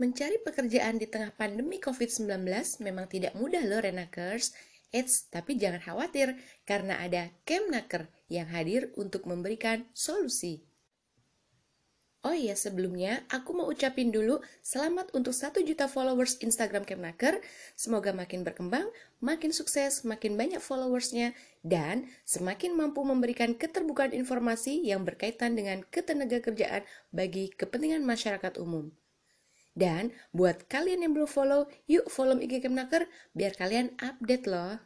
Mencari pekerjaan di tengah pandemi COVID-19 memang tidak mudah loh Renakers. Eits, tapi jangan khawatir karena ada Kemnaker yang hadir untuk memberikan solusi. Oh iya, sebelumnya aku mau ucapin dulu selamat untuk 1 juta followers Instagram Kemnaker. Semoga makin berkembang, makin sukses, makin banyak followersnya, dan semakin mampu memberikan keterbukaan informasi yang berkaitan dengan ketenaga kerjaan bagi kepentingan masyarakat umum. Dan buat kalian yang belum follow, yuk follow IG Kemnaker biar kalian update loh.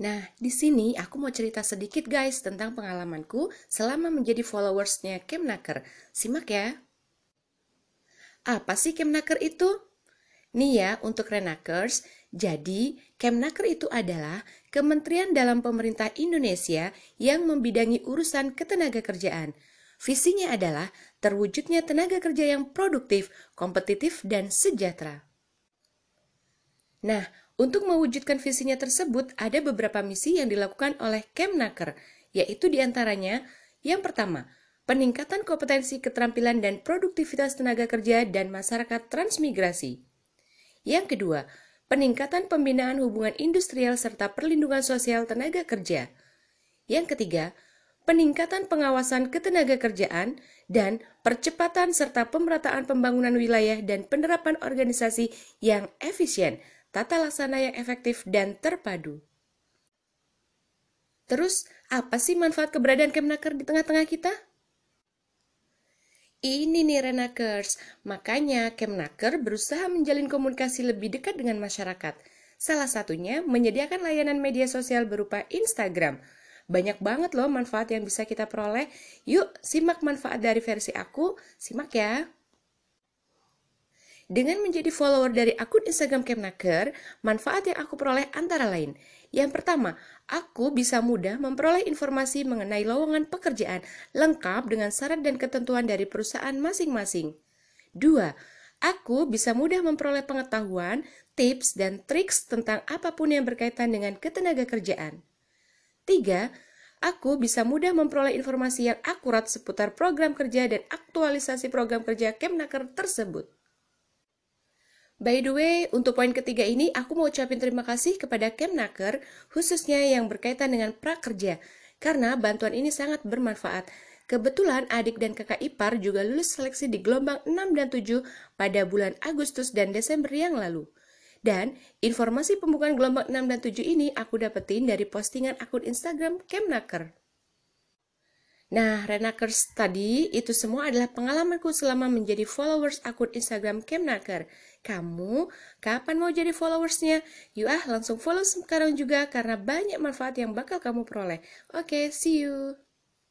Nah, di sini aku mau cerita sedikit guys tentang pengalamanku selama menjadi followersnya Kemnaker. Simak ya. Apa sih Kemnaker itu? Nih ya, untuk Renakers, jadi Kemnaker itu adalah kementerian dalam pemerintah Indonesia yang membidangi urusan ketenaga kerjaan. Visinya adalah terwujudnya tenaga kerja yang produktif, kompetitif, dan sejahtera. Nah, untuk mewujudkan visinya tersebut, ada beberapa misi yang dilakukan oleh Kemnaker, yaitu di antaranya, yang pertama, peningkatan kompetensi keterampilan dan produktivitas tenaga kerja dan masyarakat transmigrasi. Yang kedua, peningkatan pembinaan hubungan industrial serta perlindungan sosial tenaga kerja. Yang ketiga, peningkatan pengawasan ketenaga kerjaan, dan percepatan serta pemerataan pembangunan wilayah dan penerapan organisasi yang efisien, tata laksana yang efektif dan terpadu. Terus, apa sih manfaat keberadaan Kemnaker di tengah-tengah kita? Ini nih Renakers, makanya Kemnaker berusaha menjalin komunikasi lebih dekat dengan masyarakat. Salah satunya menyediakan layanan media sosial berupa Instagram, banyak banget loh manfaat yang bisa kita peroleh. Yuk, simak manfaat dari versi aku. Simak ya. Dengan menjadi follower dari akun Instagram Kemnaker, manfaat yang aku peroleh antara lain. Yang pertama, aku bisa mudah memperoleh informasi mengenai lowongan pekerjaan lengkap dengan syarat dan ketentuan dari perusahaan masing-masing. Dua, aku bisa mudah memperoleh pengetahuan, tips, dan triks tentang apa pun yang berkaitan dengan ketenaga kerjaan. Tiga, aku bisa mudah memperoleh informasi yang akurat seputar program kerja dan aktualisasi program kerja Kemnaker tersebut. By the way, untuk poin ketiga ini aku mau ucapin terima kasih kepada Kemnaker khususnya yang berkaitan dengan prakerja karena bantuan ini sangat bermanfaat. Kebetulan adik dan kakak ipar juga lulus seleksi di gelombang 6 dan 7 pada bulan Agustus dan Desember yang lalu. Dan informasi pembukaan gelombang 6 dan 7 ini aku dapetin dari postingan akun Instagram Kemnaker. Nah, Renakers tadi itu semua adalah pengalamanku selama menjadi followers akun Instagram Kemnaker. Kamu kapan mau jadi followersnya? Yuk ah langsung follow sekarang juga karena banyak manfaat yang bakal kamu peroleh. Oke, okay, see you.